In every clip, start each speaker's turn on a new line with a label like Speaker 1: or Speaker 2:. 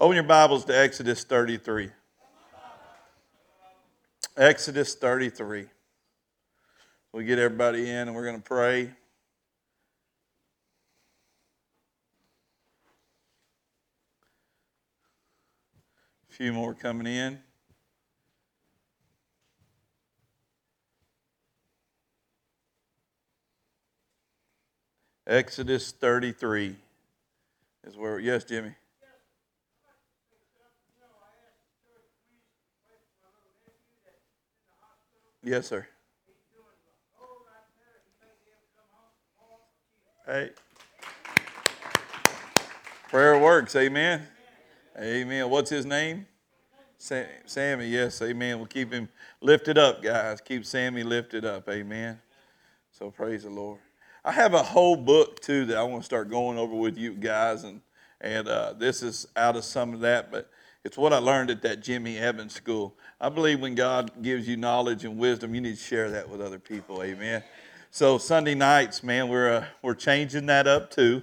Speaker 1: Open your Bibles to Exodus 33. Exodus 33. We get everybody in and we're going to pray. A few more coming in. Exodus 33 is where, yes, Jimmy. Yes, sir. Hey. Prayer works. Amen. Amen. What's his name? Sammy. Yes. Amen. We'll keep him lifted up, guys. Keep Sammy lifted up. Amen. So praise the Lord. I have a whole book too that I want to start going over with you guys, and and uh, this is out of some of that, but it's what I learned at that Jimmy Evans school. I believe when God gives you knowledge and wisdom, you need to share that with other people. Amen. So Sunday nights, man, we're uh, we're changing that up too.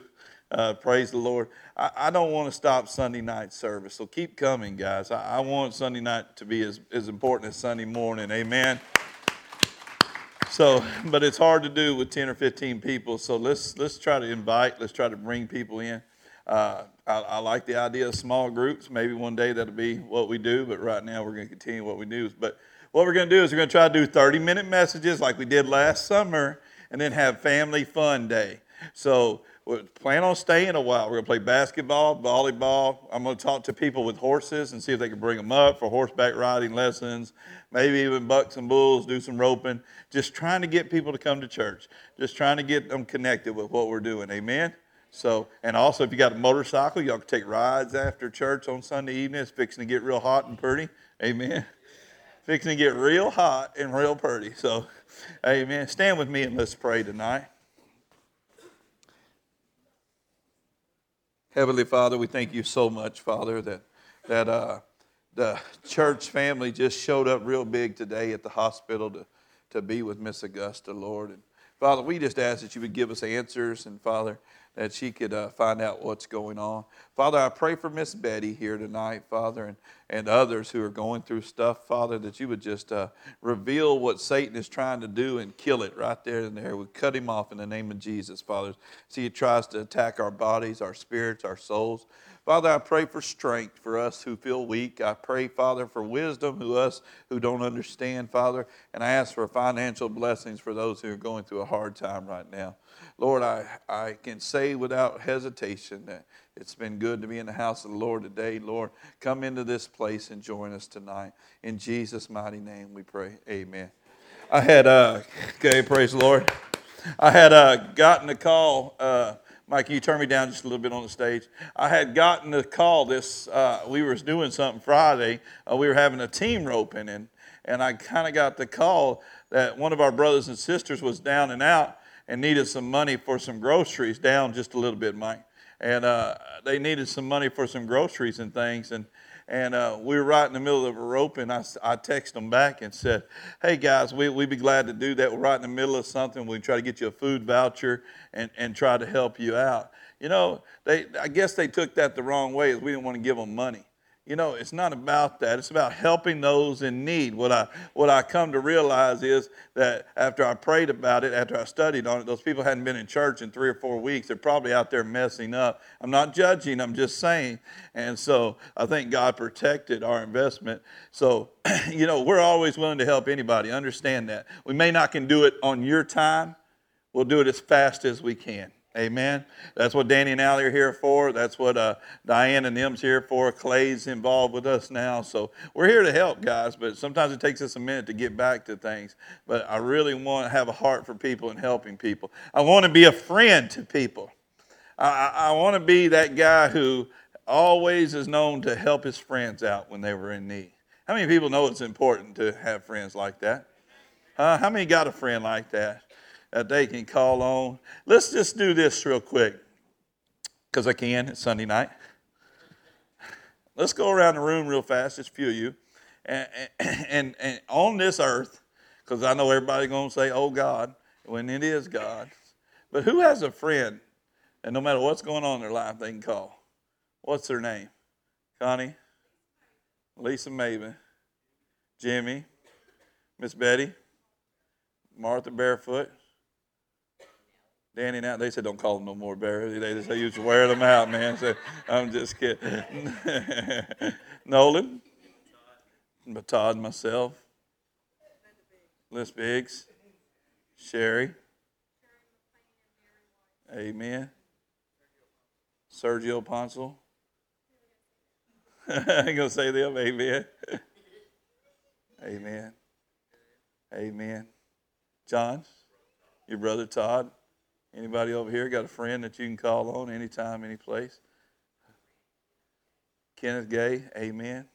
Speaker 1: Uh, praise the Lord. I, I, don't want to stop Sunday night service, so keep coming, guys. I, I, want Sunday night to be as, as important as Sunday morning. Amen. So, but it's hard to do with 10 or 15 people. So let's let's try to invite. Let's try to bring people in. Uh, I, I, like the idea of small groups. Maybe one day that'll be what we do. But right now we're going to continue what we do. But what we're going to do is we're going to try to do 30 minute messages like we did last summer and then have family fun day. So we plan on staying a while. We're going to play basketball, volleyball. I'm going to talk to people with horses and see if they can bring them up for horseback riding lessons, maybe even bucks and bulls, do some roping. Just trying to get people to come to church. Just trying to get them connected with what we're doing. Amen. So, and also if you got a motorcycle, y'all can take rides after church on Sunday evening. It's fixing to get real hot and pretty. Amen fixing to get real hot and real pretty. So, amen. Stand with me and let's pray tonight. Heavenly Father, we thank you so much, Father, that, that uh, the church family just showed up real big today at the hospital to, to be with Miss Augusta, Lord. And Father, we just ask that you would give us answers, and Father, that she could uh, find out what's going on. Father, I pray for Miss Betty here tonight, Father, and, and others who are going through stuff, Father, that you would just uh, reveal what Satan is trying to do and kill it right there and there. We cut him off in the name of Jesus, Father. See, he tries to attack our bodies, our spirits, our souls. Father, I pray for strength for us who feel weak. I pray, Father, for wisdom who us who don't understand, Father. And I ask for financial blessings for those who are going through a hard time right now. Lord, I, I can say without hesitation that it's been good to be in the house of the Lord today. Lord, come into this place and join us tonight. In Jesus' mighty name we pray. Amen. I had, uh, okay, praise the Lord. I had uh, gotten a call. Uh, Mike, can you turn me down just a little bit on the stage? I had gotten a call this, uh, we were doing something Friday. Uh, we were having a team roping, and, and I kind of got the call that one of our brothers and sisters was down and out and needed some money for some groceries, down just a little bit, Mike. And uh, they needed some money for some groceries and things. And, and uh, we were right in the middle of a rope, and I, I texted them back and said, Hey guys, we, we'd be glad to do that. We're right in the middle of something. We try to get you a food voucher and, and try to help you out. You know, they, I guess they took that the wrong way, as we didn't want to give them money you know, it's not about that. It's about helping those in need. What I what I come to realize is that after I prayed about it, after I studied on it, those people hadn't been in church in three or four weeks. They're probably out there messing up. I'm not judging. I'm just saying. And so I think God protected our investment. So, you know, we're always willing to help anybody. Understand that. We may not can do it on your time. We'll do it as fast as we can. Amen. That's what Danny and Allie are here for. That's what uh, Diane and them's here for. Clay's involved with us now. So we're here to help, guys, but sometimes it takes us a minute to get back to things. But I really want to have a heart for people and helping people. I want to be a friend to people. I, I want to be that guy who always is known to help his friends out when they were in need. How many people know it's important to have friends like that? Uh, how many got a friend like that? That they can call on. Let's just do this real quick because I can. It's Sunday night. Let's go around the room real fast, just a few of you. And, and, and on this earth, because I know everybody's going to say, oh God, when it is God. But who has a friend and no matter what's going on in their life, they can call? What's their name? Connie, Lisa Maven, Jimmy, Miss Betty, Martha Barefoot, Danny now they said don't call them no more Barry. They just say you should wear them out, man. So I'm just kidding. Nolan, but Todd, myself, Liz Biggs, Sherry. Amen. Sergio Ponsel. I ain't gonna say them. Amen. Amen. Amen. John, your brother Todd. Anybody over here got a friend that you can call on anytime, any place? Kenneth Gay, amen.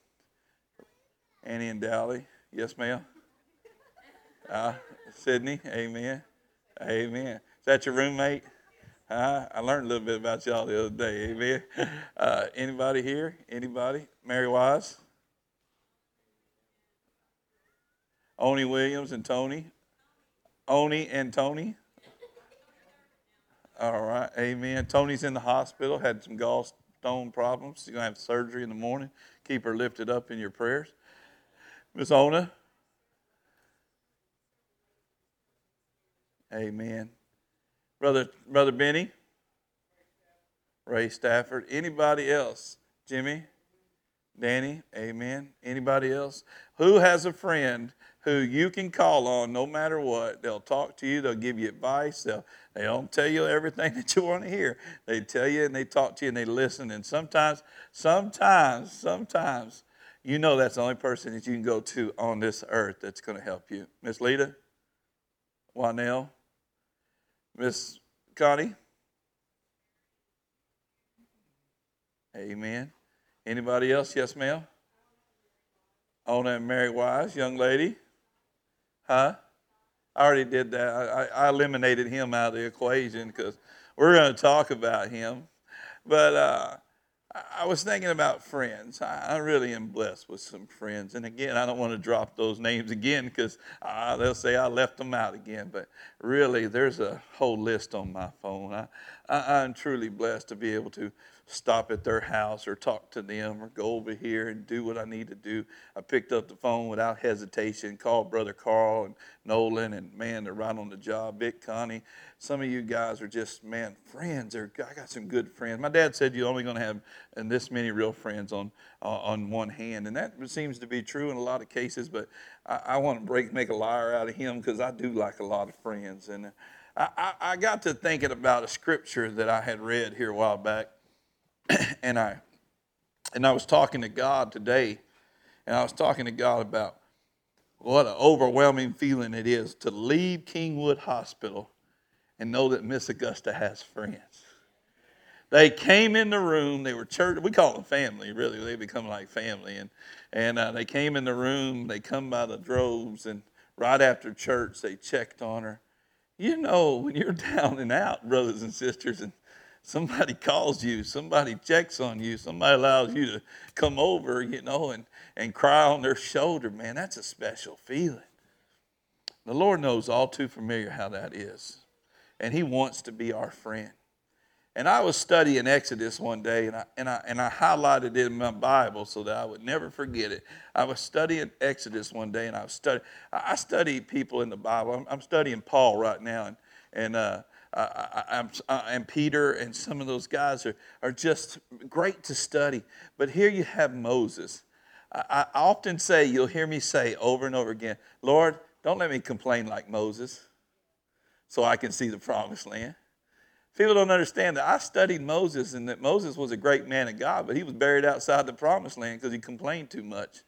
Speaker 1: Annie and Dally, yes, ma'am. Uh, Sydney, amen. Amen. Is that your roommate? Uh, I learned a little bit about y'all the other day, amen. Uh, anybody here? Anybody? Mary Wise? Oni Williams and Tony? Oni and Tony? All right, amen. Tony's in the hospital, had some gallstone problems. She's going to have surgery in the morning. Keep her lifted up in your prayers. Miss Ona. Amen. Brother, Brother Benny. Ray Stafford. Anybody else? Jimmy? Danny? Amen. Anybody else? Who has a friend who you can call on no matter what. They'll talk to you, they'll give you advice, they'll, they don't tell you everything that you want to hear. They tell you and they talk to you and they listen. And sometimes, sometimes, sometimes, you know that's the only person that you can go to on this earth that's going to help you. Miss Lita, Wanell, Miss Connie. Amen. Anybody else? Yes, ma'am. Ona and Mary Wise, young lady. Huh? I already did that. I, I eliminated him out of the equation because we're going to talk about him. But uh, I was thinking about friends. I really am blessed with some friends. And again, I don't want to drop those names again because uh, they'll say I left them out again. But really, there's a whole list on my phone. I, I, I'm truly blessed to be able to stop at their house or talk to them or go over here and do what I need to do. I picked up the phone without hesitation, called Brother Carl and Nolan, and man, they're right on the job. Vic, Connie, some of you guys are just, man, friends. Are, I got some good friends. My dad said you're only going to have this many real friends on, uh, on one hand, and that seems to be true in a lot of cases, but I, I want to break, make a liar out of him because I do like a lot of friends. And I, I, I got to thinking about a scripture that I had read here a while back and I and I was talking to God today, and I was talking to God about what an overwhelming feeling it is to leave Kingwood Hospital and know that Miss Augusta has friends. They came in the room. They were church. We call them family. Really, they become like family. And and uh, they came in the room. They come by the droves. And right after church, they checked on her. You know, when you're down and out, brothers and sisters, and somebody calls you, somebody checks on you, somebody allows you to come over, you know, and, and cry on their shoulder, man, that's a special feeling. The Lord knows all too familiar how that is. And He wants to be our friend. And I was studying Exodus one day, and I, and, I, and I highlighted it in my Bible so that I would never forget it. I was studying Exodus one day, and I was studying. I study people in the Bible. I'm, I'm studying Paul right now, and, and uh, uh, and Peter and some of those guys are, are just great to study. But here you have Moses. I, I often say, you'll hear me say over and over again, Lord, don't let me complain like Moses so I can see the promised land. People don't understand that I studied Moses and that Moses was a great man of God, but he was buried outside the promised land because he complained too much.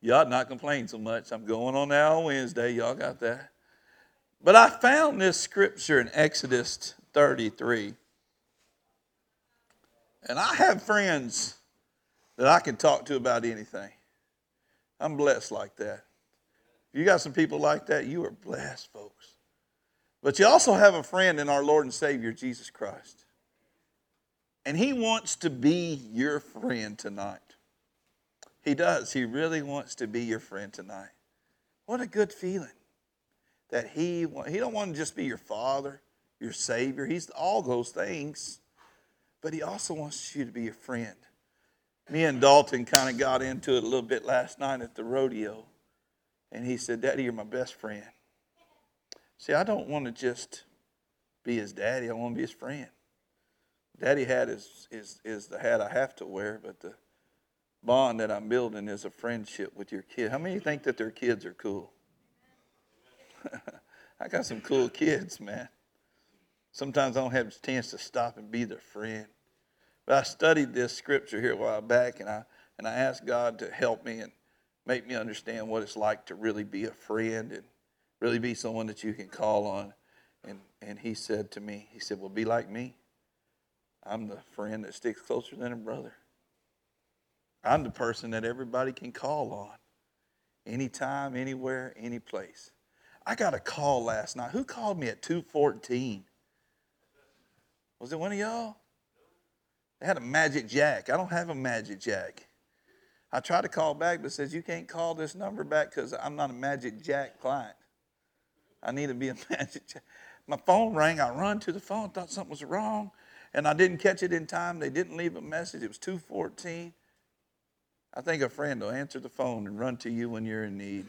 Speaker 1: Y'all not complain so much. I'm going on now Wednesday. Y'all got that? But I found this scripture in Exodus 33. And I have friends that I can talk to about anything. I'm blessed like that. If you got some people like that, you are blessed, folks. But you also have a friend in our Lord and Savior, Jesus Christ. And He wants to be your friend tonight. He does. He really wants to be your friend tonight. What a good feeling that he he don't want to just be your father, your savior. He's all those things. but He also wants you to be a friend. Me and Dalton kind of got into it a little bit last night at the rodeo, and he said, Daddy, you're my best friend. See, I don't want to just be his daddy, I want to be his friend. Daddy hat is, is, is the hat I have to wear, but the bond that I'm building is a friendship with your kid. How many think that their kids are cool? I got some cool kids, man. Sometimes I don't have a chance to stop and be their friend. But I studied this scripture here a while back, and I and I asked God to help me and make me understand what it's like to really be a friend and really be someone that you can call on. And and He said to me, He said, "Well, be like me. I'm the friend that sticks closer than a brother. I'm the person that everybody can call on, anytime, anywhere, any place." I got a call last night. Who called me at 214? Was it one of y'all? They had a magicJack. I don't have a magicJack. I tried to call back, but says you can't call this number back because I'm not a magicJack client. I need to be a magicJack. My phone rang. I run to the phone, thought something was wrong, and I didn't catch it in time. They didn't leave a message. It was 214. I think a friend will answer the phone and run to you when you're in need.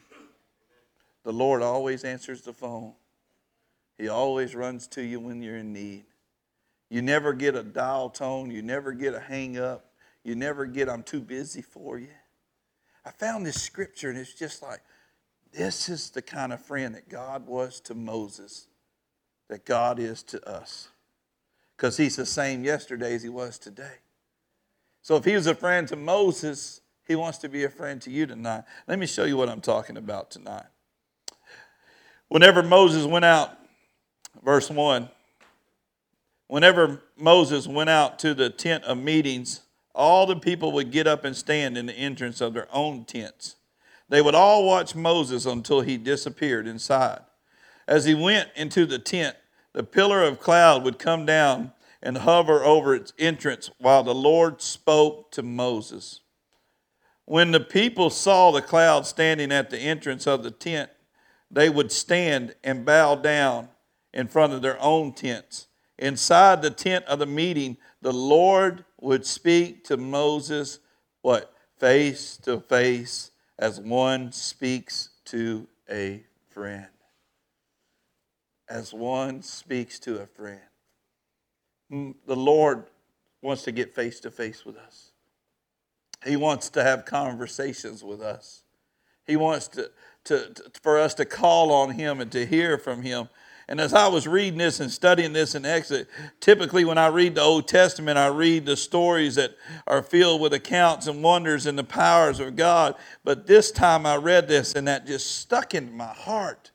Speaker 1: The Lord always answers the phone. He always runs to you when you're in need. You never get a dial tone. You never get a hang up. You never get, I'm too busy for you. I found this scripture and it's just like, this is the kind of friend that God was to Moses, that God is to us. Because he's the same yesterday as he was today. So if he was a friend to Moses, he wants to be a friend to you tonight. Let me show you what I'm talking about tonight. Whenever Moses went out, verse 1, whenever Moses went out to the tent of meetings, all the people would get up and stand in the entrance of their own tents. They would all watch Moses until he disappeared inside. As he went into the tent, the pillar of cloud would come down and hover over its entrance while the Lord spoke to Moses. When the people saw the cloud standing at the entrance of the tent, they would stand and bow down in front of their own tents inside the tent of the meeting, the Lord would speak to Moses, what? Face to face, as one speaks to a friend. As one speaks to a friend. The Lord wants to get face to face with us. He wants to have conversations with us. He wants to, to, to, for us to call on Him and to hear from Him. And as I was reading this and studying this in Exodus, typically when I read the Old Testament, I read the stories that are filled with accounts and wonders and the powers of God. But this time I read this and that just stuck into my heart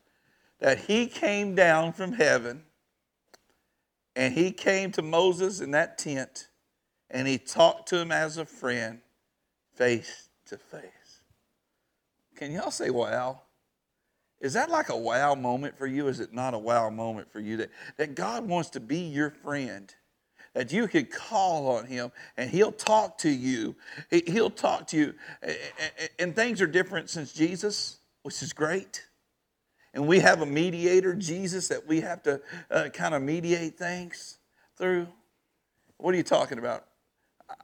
Speaker 1: that He came down from heaven and He came to Moses in that tent and He talked to him as a friend face to face. Can y'all say wow? Is that like a wow moment for you? Is it not a wow moment for you? That, that God wants to be your friend, that you can call on Him and He'll talk to you. He'll talk to you. And things are different since Jesus, which is great. And we have a mediator, Jesus, that we have to uh, kind of mediate things through. What are you talking about?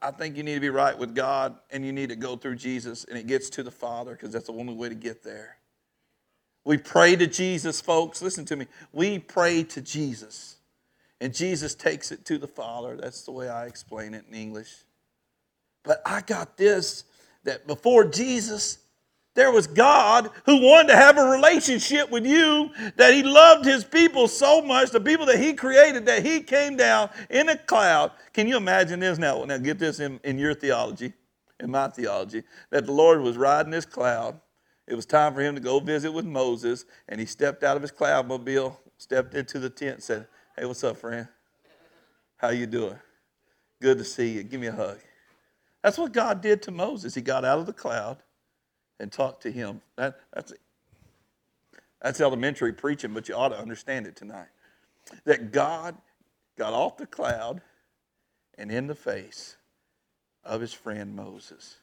Speaker 1: I think you need to be right with God and you need to go through Jesus and it gets to the Father because that's the only way to get there. We pray to Jesus, folks. Listen to me. We pray to Jesus, and Jesus takes it to the Father. That's the way I explain it in English. But I got this that before Jesus, there was God who wanted to have a relationship with you, that He loved His people so much, the people that He created, that He came down in a cloud. Can you imagine this now? Now, get this in, in your theology, in my theology, that the Lord was riding this cloud it was time for him to go visit with Moses, and he stepped out of his cloudmobile, stepped into the tent, said, "Hey, what's up, friend? How you doing? Good to see you. Give me a hug." That's what God did to Moses. He got out of the cloud and talk to him. That, that's that's elementary preaching, but you ought to understand it tonight. That God got off the cloud and in the face of his friend Moses.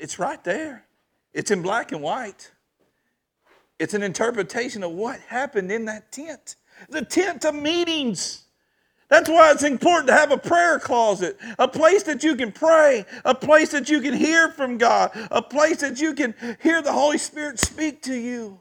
Speaker 1: It's right there. It's in black and white. It's an interpretation of what happened in that tent. The tent of meetings. That's why it's important to have a prayer closet, a place that you can pray, a place that you can hear from God, a place that you can hear the Holy Spirit speak to you.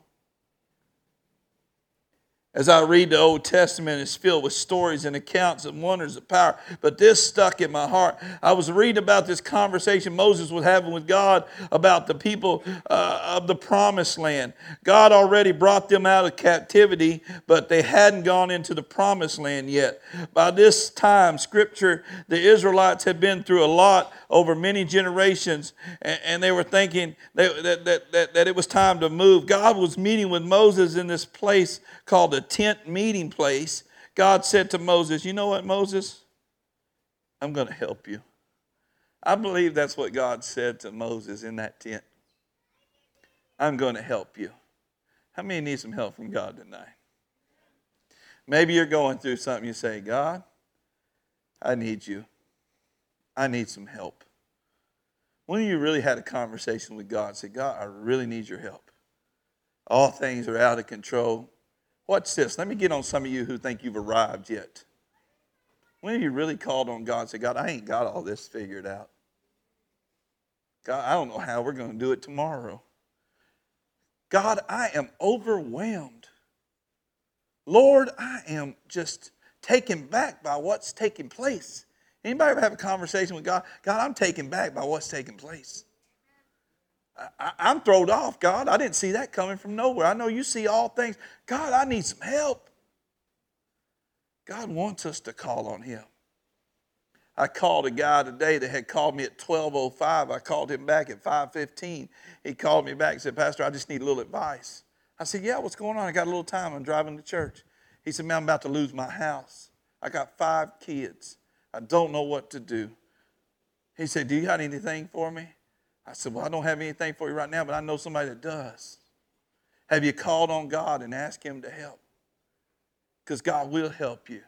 Speaker 1: As I read the Old Testament, it's filled with stories and accounts and wonders of power. But this stuck in my heart. I was reading about this conversation Moses was having with God about the people uh, of the promised land. God already brought them out of captivity, but they hadn't gone into the promised land yet. By this time, Scripture, the Israelites had been through a lot over many generations, and, and they were thinking that, that, that, that it was time to move. God was meeting with Moses in this place called the tent meeting place, God said to Moses, You know what, Moses? I'm going to help you. I believe that's what God said to Moses in that tent. I'm going to help you. How many need some help from God tonight? Maybe you're going through something. You say, God, I need you. I need some help. When you really had a conversation with God, say, God, I really need your help. All things are out of control. Watch this. Let me get on some of you who think you've arrived yet. When have you really called on God and said, God, I ain't got all this figured out? God, I don't know how we're going to do it tomorrow. God, I am overwhelmed. Lord, I am just taken back by what's taking place. Anybody ever have a conversation with God? God, I'm taken back by what's taking place. I, am thrown off, God. I didn't see that coming from nowhere. I know you see all things. God, I need some help. God wants us to call on Him. I called a guy today that had called me at 12:05. I called him back at 5:15. He called me back and said, "Pastor, I just need a little advice." I said, "Yeah, what's going on? I got a little time. I'm driving to church." He said, "Man, I'm about to lose my house. I got five kids. I don't know what to do." He said, "Do you got anything for me?" I said, Well, I don't have anything for you right now, but I know somebody that does. Have you called on God and asked Him to help? Because God will help you.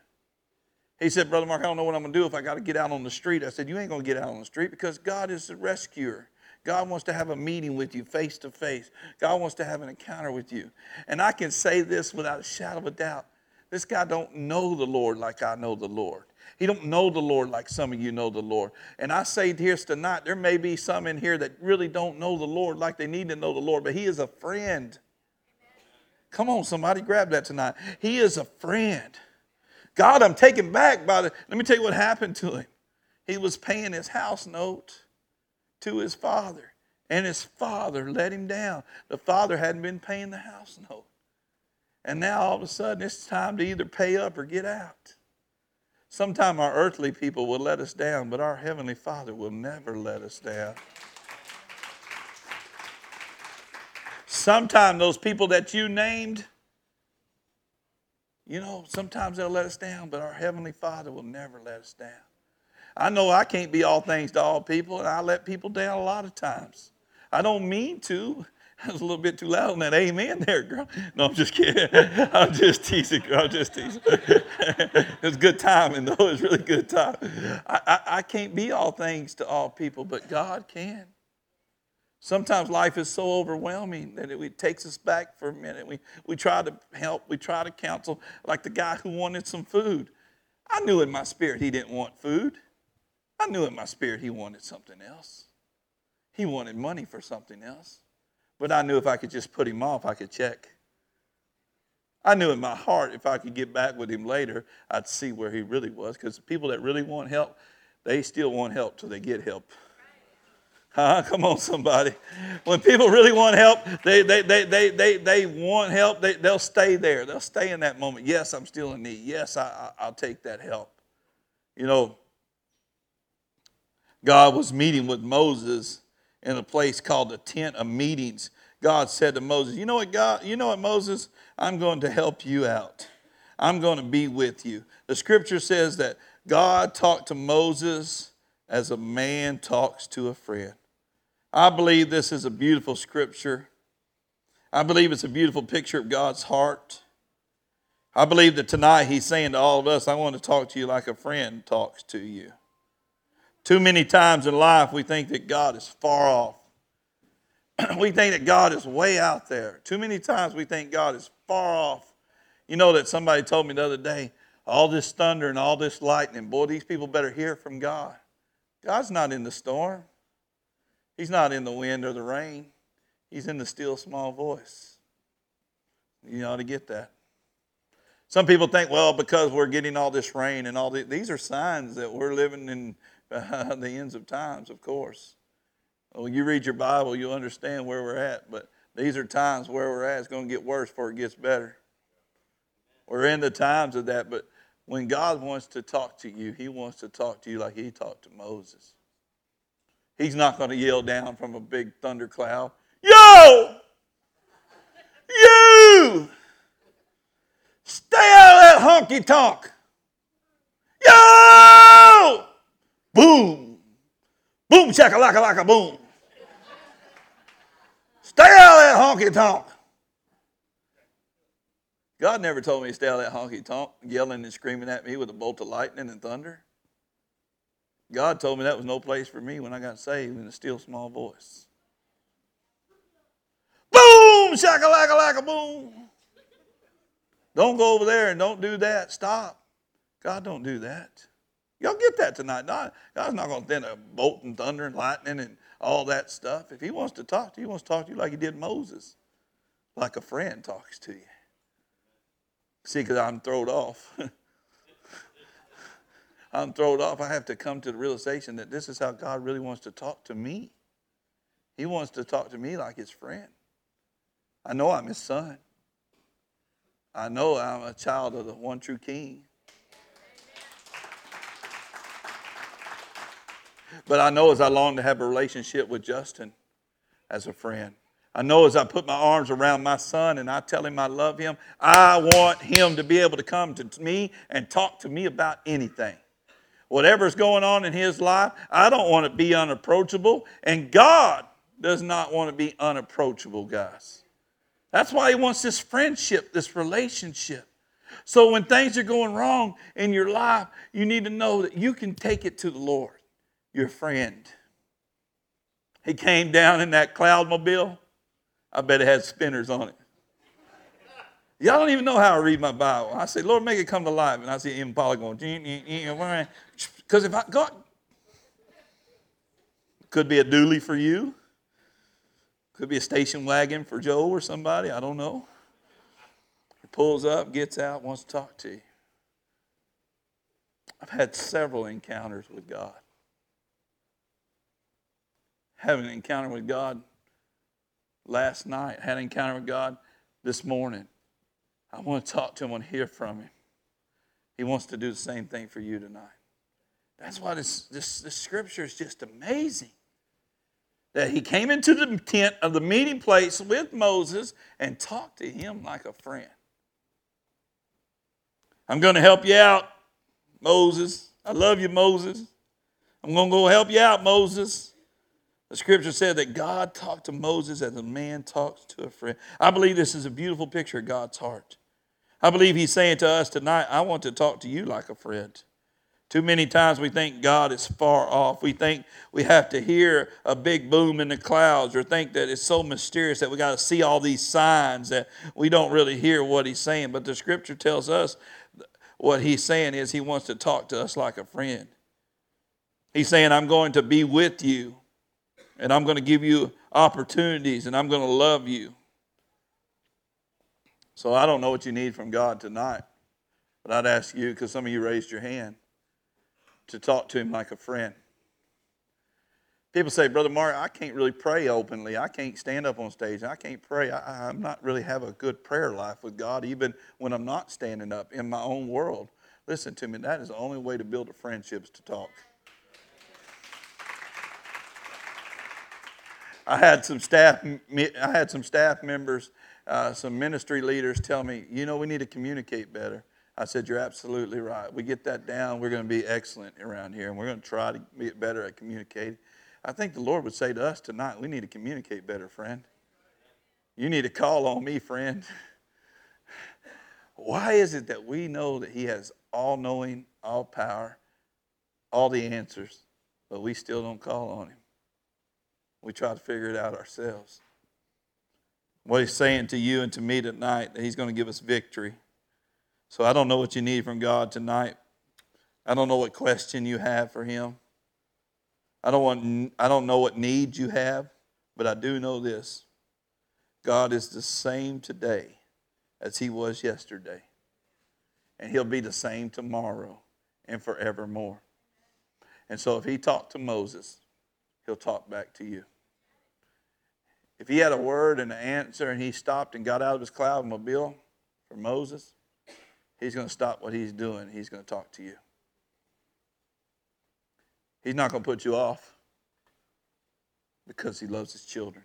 Speaker 1: He said, Brother Mark, I don't know what I'm going to do if I got to get out on the street. I said, You ain't going to get out on the street because God is the rescuer. God wants to have a meeting with you face to face. God wants to have an encounter with you. And I can say this without a shadow of a doubt. This guy don't know the Lord like I know the Lord. He don't know the Lord like some of you know the Lord. And I say here tonight, there may be some in here that really don't know the Lord like they need to know the Lord, but He is a friend. Come on, somebody grab that tonight. He is a friend. God, I'm taken back by the. Let me tell you what happened to him. He was paying his house note to his father, and his father let him down. The father hadn't been paying the house note. And now all of a sudden it's time to either pay up or get out. Sometime our earthly people will let us down, but our Heavenly Father will never let us down. Sometime those people that you named, you know, sometimes they'll let us down, but our Heavenly Father will never let us down. I know I can't be all things to all people, and I let people down a lot of times. I don't mean to. That was a little bit too loud on that amen there, girl. No, I'm just kidding. I'm just teasing, girl. I'm just teasing. it was good timing, though. It was really good time. I, I, I can't be all things to all people, but God can. Sometimes life is so overwhelming that it, it, takes us back for a minute. We, we try to help, we try to counsel, like the guy who wanted some food. I knew in my spirit he didn't want food. I knew in my spirit he wanted something else. He wanted money for something else. But I knew if I could just put him off, I could check. I knew in my heart if I could get back with him later, I'd see where he really was. Because people that really want help, they still want help till they get help. Huh? Come on, somebody. When people really want help, they, they, they, they, they, they want help, they, they'll stay there. They'll stay in that moment. Yes, I'm still in need. Yes, I, I, I'll take that help. You know, God was meeting with Moses in a place called the tent of meetings, God said to Moses, You know what, God, you know what, Moses? I'm going to help you out. I'm going to be with you. The scripture says that God talked to Moses as a man talks to a friend. I believe this is a beautiful scripture. I believe it's a beautiful picture of God's heart. I believe that tonight He's saying to all of us, I want to talk to you like a friend talks to you. Too many times in life, we think that God is far off. we think that God is way out there. Too many times, we think God is far off. You know that somebody told me the other day, all this thunder and all this lightning. Boy, these people better hear from God. God's not in the storm, He's not in the wind or the rain. He's in the still small voice. You ought to get that. Some people think, well, because we're getting all this rain and all the, these are signs that we're living in the ends of times, of course. When you read your Bible, you'll understand where we're at. But these are times where we're at. It's going to get worse before it gets better. We're in the times of that, but when God wants to talk to you, He wants to talk to you like He talked to Moses. He's not going to yell down from a big thundercloud, Yo! You! Stay out of that honky tonk! Yo! Boom! Boom, shakalaka laka laka boom. Stay out of that honky tonk. God never told me to stay out of that honky tonk, yelling and screaming at me with a bolt of lightning and thunder. God told me that was no place for me when I got saved in a still small voice. Boom! Shakalaka laka boom. Don't go over there and don't do that. Stop. God don't do that. Y'all get that tonight. God's not going to send a bolt and thunder and lightning and all that stuff. If He wants to talk to you, He wants to talk to you like He did Moses, like a friend talks to you. See, because I'm thrown off. I'm thrown off. I have to come to the realization that this is how God really wants to talk to me. He wants to talk to me like His friend. I know I'm His son. I know I'm a child of the one true King. But I know as I long to have a relationship with Justin as a friend. I know as I put my arms around my son and I tell him I love him, I want him to be able to come to me and talk to me about anything. Whatever's going on in his life, I don't want to be unapproachable. And God does not want to be unapproachable, guys. That's why he wants this friendship, this relationship. So when things are going wrong in your life, you need to know that you can take it to the Lord your friend. He came down in that cloudmobile. I bet it had spinners on it. Y'all don't even know how I read my Bible. I say, Lord, make it come to life. And I see Impala going, because if I God could be a dually for you, could be a station wagon for Joe or somebody, I don't know. He pulls up, gets out, wants to talk to you. I've had several encounters with God having an encounter with God last night, had an encounter with God this morning. I want to talk to him, and hear from him. He wants to do the same thing for you tonight. That's why this, this, this scripture is just amazing. That he came into the tent of the meeting place with Moses and talked to him like a friend. I'm going to help you out, Moses. I love you, Moses. I'm going to go help you out, Moses. The scripture said that God talked to Moses as a man talks to a friend. I believe this is a beautiful picture of God's heart. I believe He's saying to us tonight, I want to talk to you like a friend. Too many times we think God is far off. We think we have to hear a big boom in the clouds or think that it's so mysterious that we got to see all these signs that we don't really hear what He's saying. But the scripture tells us what He's saying is He wants to talk to us like a friend. He's saying, I'm going to be with you and I'm going to give you opportunities and I'm going to love you. So I don't know what you need from God tonight, but I'd ask you, because some of you raised your hand, to talk to Him like a friend. People say, Brother Mark, I can't really pray openly. I can't stand up on stage. I can't pray. I, am not really have a good prayer life with God, even when I'm not standing up in my own world. Listen to me, that is the only way to build a friendship is to talk. I had some staff, I had some staff members, uh, some ministry leaders tell me, you know, we need to communicate better. I said, you're absolutely right. We get that down, we're going to be excellent around here, and we're going to try to get better at communicating. I think the Lord would say to us tonight, we need to communicate better, friend. You need to call on me, friend. Why is it that we know that He has all knowing, all power, all the answers, but we still don't call on Him? We try to figure it out ourselves. What he's saying to you and to me tonight, that he's going to give us victory. So I don't know what you need from God tonight. I don't know what question you have for Him. I don't, want, I don't know what needs you have, but I do know this God is the same today as He was yesterday, and He'll be the same tomorrow and forevermore. And so if He talked to Moses, He'll talk back to you. If He had a word and an answer and He stopped and got out of His cloud mobile for Moses, He's going to stop what He's doing. He's going to talk to you. He's not going to put you off because he loves his children.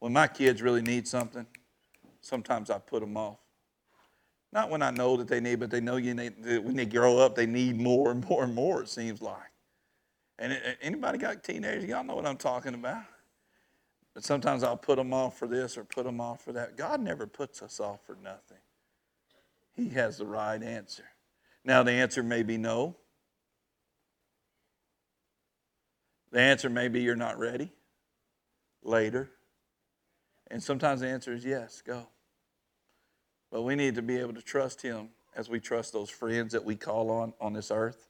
Speaker 1: When my kids really need something, sometimes I put them off. Not when I know that they need, but they know you need, when they grow up, they need more and more and more, it seems like. And anybody got teenagers? Y'all know what I'm talking about. But sometimes I'll put them off for this or put them off for that. God never puts us off for nothing. He has the right answer. Now, the answer may be no. The answer may be you're not ready later. And sometimes the answer is yes, go. But we need to be able to trust Him as we trust those friends that we call on on this earth,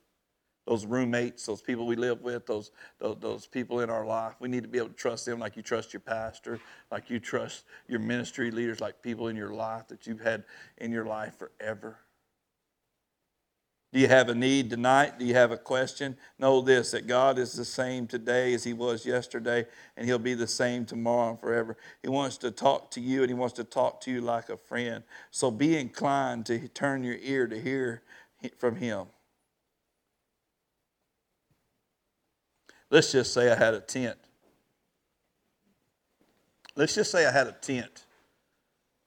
Speaker 1: those roommates, those people we live with, those, those, those people in our life. We need to be able to trust them like you trust your pastor, like you trust your ministry leaders, like people in your life that you've had in your life forever. Do you have a need tonight? Do you have a question? Know this that God is the same today as He was yesterday, and He'll be the same tomorrow and forever. He wants to talk to you, and He wants to talk to you like a friend. So be inclined to turn your ear to hear from Him. Let's just say I had a tent. Let's just say I had a tent.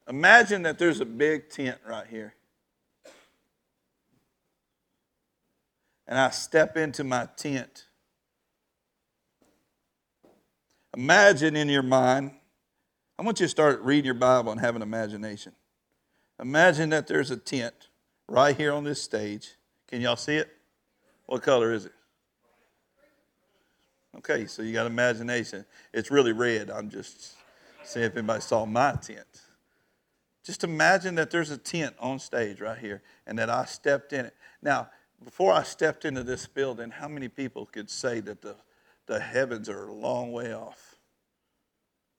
Speaker 1: Imagine that there's a big tent right here. and I step into my tent. Imagine in your mind, I want you to start reading your Bible and have an imagination. Imagine that there's a tent right here on this stage. Can y'all see it? What color is it? Okay, so you got imagination. It's really red. I'm just seeing if anybody saw my tent. Just imagine that there's a tent on stage right here and that I stepped in it. Now, before I stepped into this building, how many people could say that the, the heavens are a long way off?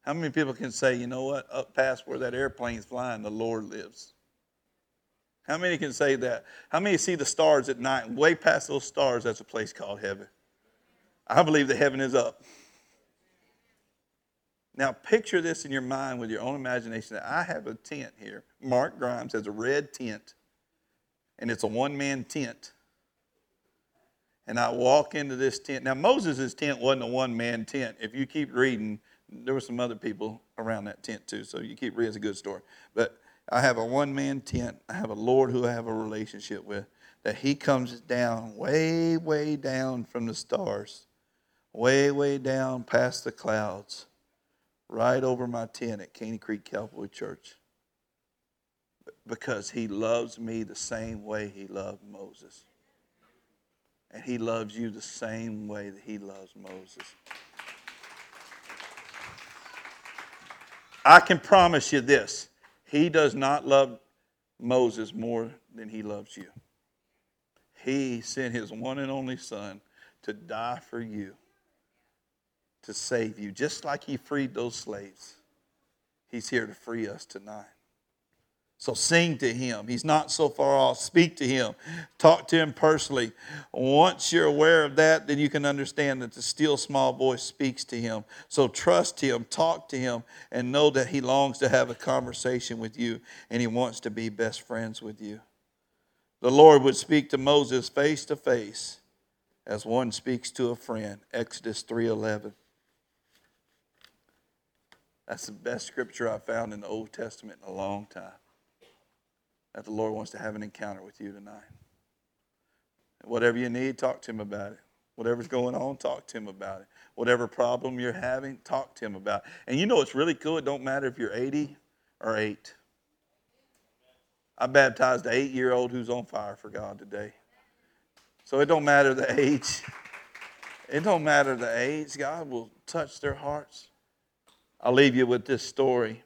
Speaker 1: How many people can say, you know what, up past where that airplane's flying, the Lord lives? How many can say that? How many see the stars at night? Way past those stars, that's a place called heaven. I believe that heaven is up. Now, picture this in your mind with your own imagination that I have a tent here. Mark Grimes has a red tent, and it's a one man tent and I walk into this tent. Now, Moses' tent wasn't a one man tent. If you keep reading, there were some other people around that tent too. So you keep reading, it's a good story. But I have a one man tent. I have a Lord who I have a relationship with. That He comes down, way, way down from the stars, way, way down past the clouds, right over my tent at Caney Creek Calvary Church. Because He loves me the same way He loved Moses. And he loves you the same way that he loves Moses. I can promise you this he does not love Moses more than he loves you. He sent his one and only son to die for you, to save you, just like he freed those slaves. He's here to free us tonight. So sing to him. He's not so far off. Speak to him. Talk to him personally. Once you're aware of that, then you can understand that the still small voice speaks to him. So trust him, talk to him, and know that he longs to have a conversation with you and he wants to be best friends with you. The Lord would speak to Moses face to face as one speaks to a friend. Exodus 3:11. That's the best scripture I've found in the Old Testament in a long time that the Lord wants to have an encounter with you tonight. Whatever you need, talk to Him about it. Whatever's going on, talk to Him about it. Whatever problem you're having, talk to Him about it. And you know it's really cool. It don't matter if you're 80 or 8. I baptized an eight year old who's on fire for God today. So it don't matter the age. It don't matter the age. God will touch their hearts. I'll leave you with this story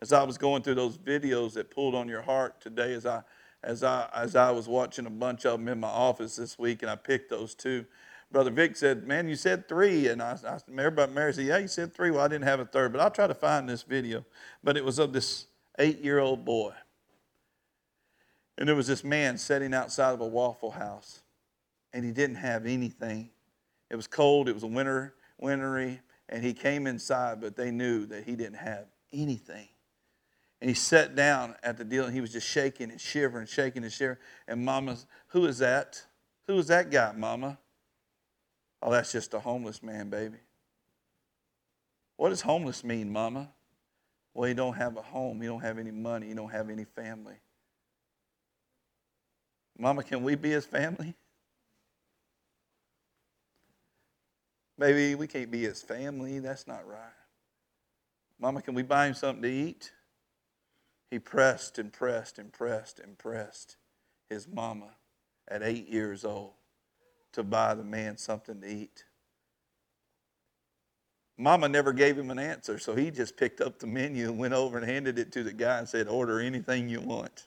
Speaker 1: as I was going through those videos that pulled on your heart today, as I as I as I was watching a bunch of them in my office this week, and I picked those two. Brother Vic said, "Man, you said three. and I, I everybody Mary said, "Yeah, you said three. Well, I didn't have a third, but I'll try to find this video. But it was of this eight-year-old boy, and there was this man sitting outside of a Waffle House, and he didn't have anything. It was cold. It was a winter, wintry, and he came inside, but they knew that he didn't have anything. And he sat down at the deal and he was just shaking and shivering, shaking and shivering. And Mama's, who is that? Who is that guy, Mama? Oh, that's just a homeless man, baby. What does homeless mean, Mama? Well, he don't have a home. He don't have any money. He don't have any family. Mama, can we be his family? Maybe we can't be his family. That's not right. Mama, can we buy him something to eat? He pressed and pressed and pressed and pressed his mama at eight years old to buy the man something to eat. Mama never gave him an answer, so he just picked up the menu and went over and handed it to the guy and said, Order anything you want.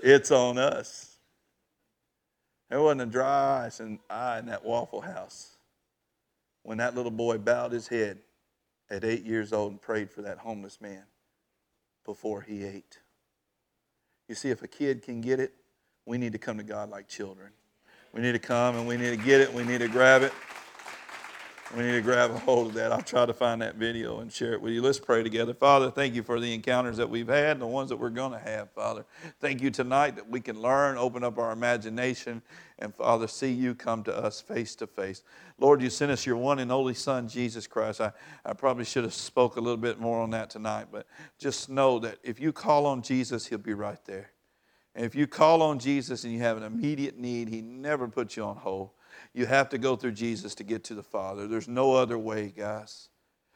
Speaker 1: It's on us. There wasn't a dry eye in that Waffle House when that little boy bowed his head at eight years old and prayed for that homeless man before he ate. You see, if a kid can get it, we need to come to God like children. We need to come and we need to get it. We need to grab it. We need to grab a hold of that. I'll try to find that video and share it with you. Let's pray together. Father, thank you for the encounters that we've had and the ones that we're going to have, Father. Thank you tonight that we can learn, open up our imagination, and Father, see you come to us face to face. Lord, you sent us your one and only Son, Jesus Christ. I, I probably should have spoke a little bit more on that tonight, but just know that if you call on Jesus, he'll be right there. And if you call on Jesus and you have an immediate need, he never puts you on hold. You have to go through Jesus to get to the Father. There's no other way, guys.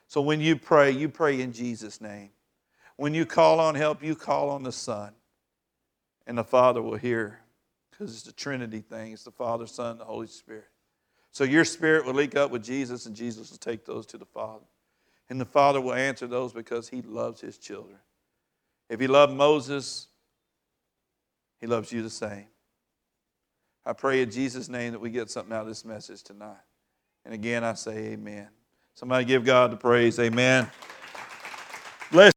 Speaker 1: So when you pray, you pray in Jesus' name. When you call on help, you call on the Son. And the Father will hear because it's the Trinity thing it's the Father, Son, the Holy Spirit. So your spirit will link up with Jesus, and Jesus will take those to the Father. And the Father will answer those because he loves his children. If he loved Moses, he loves you the same. I pray in Jesus' name that we get something out of this message tonight. And again, I say amen. Somebody give God the praise. Amen. Bless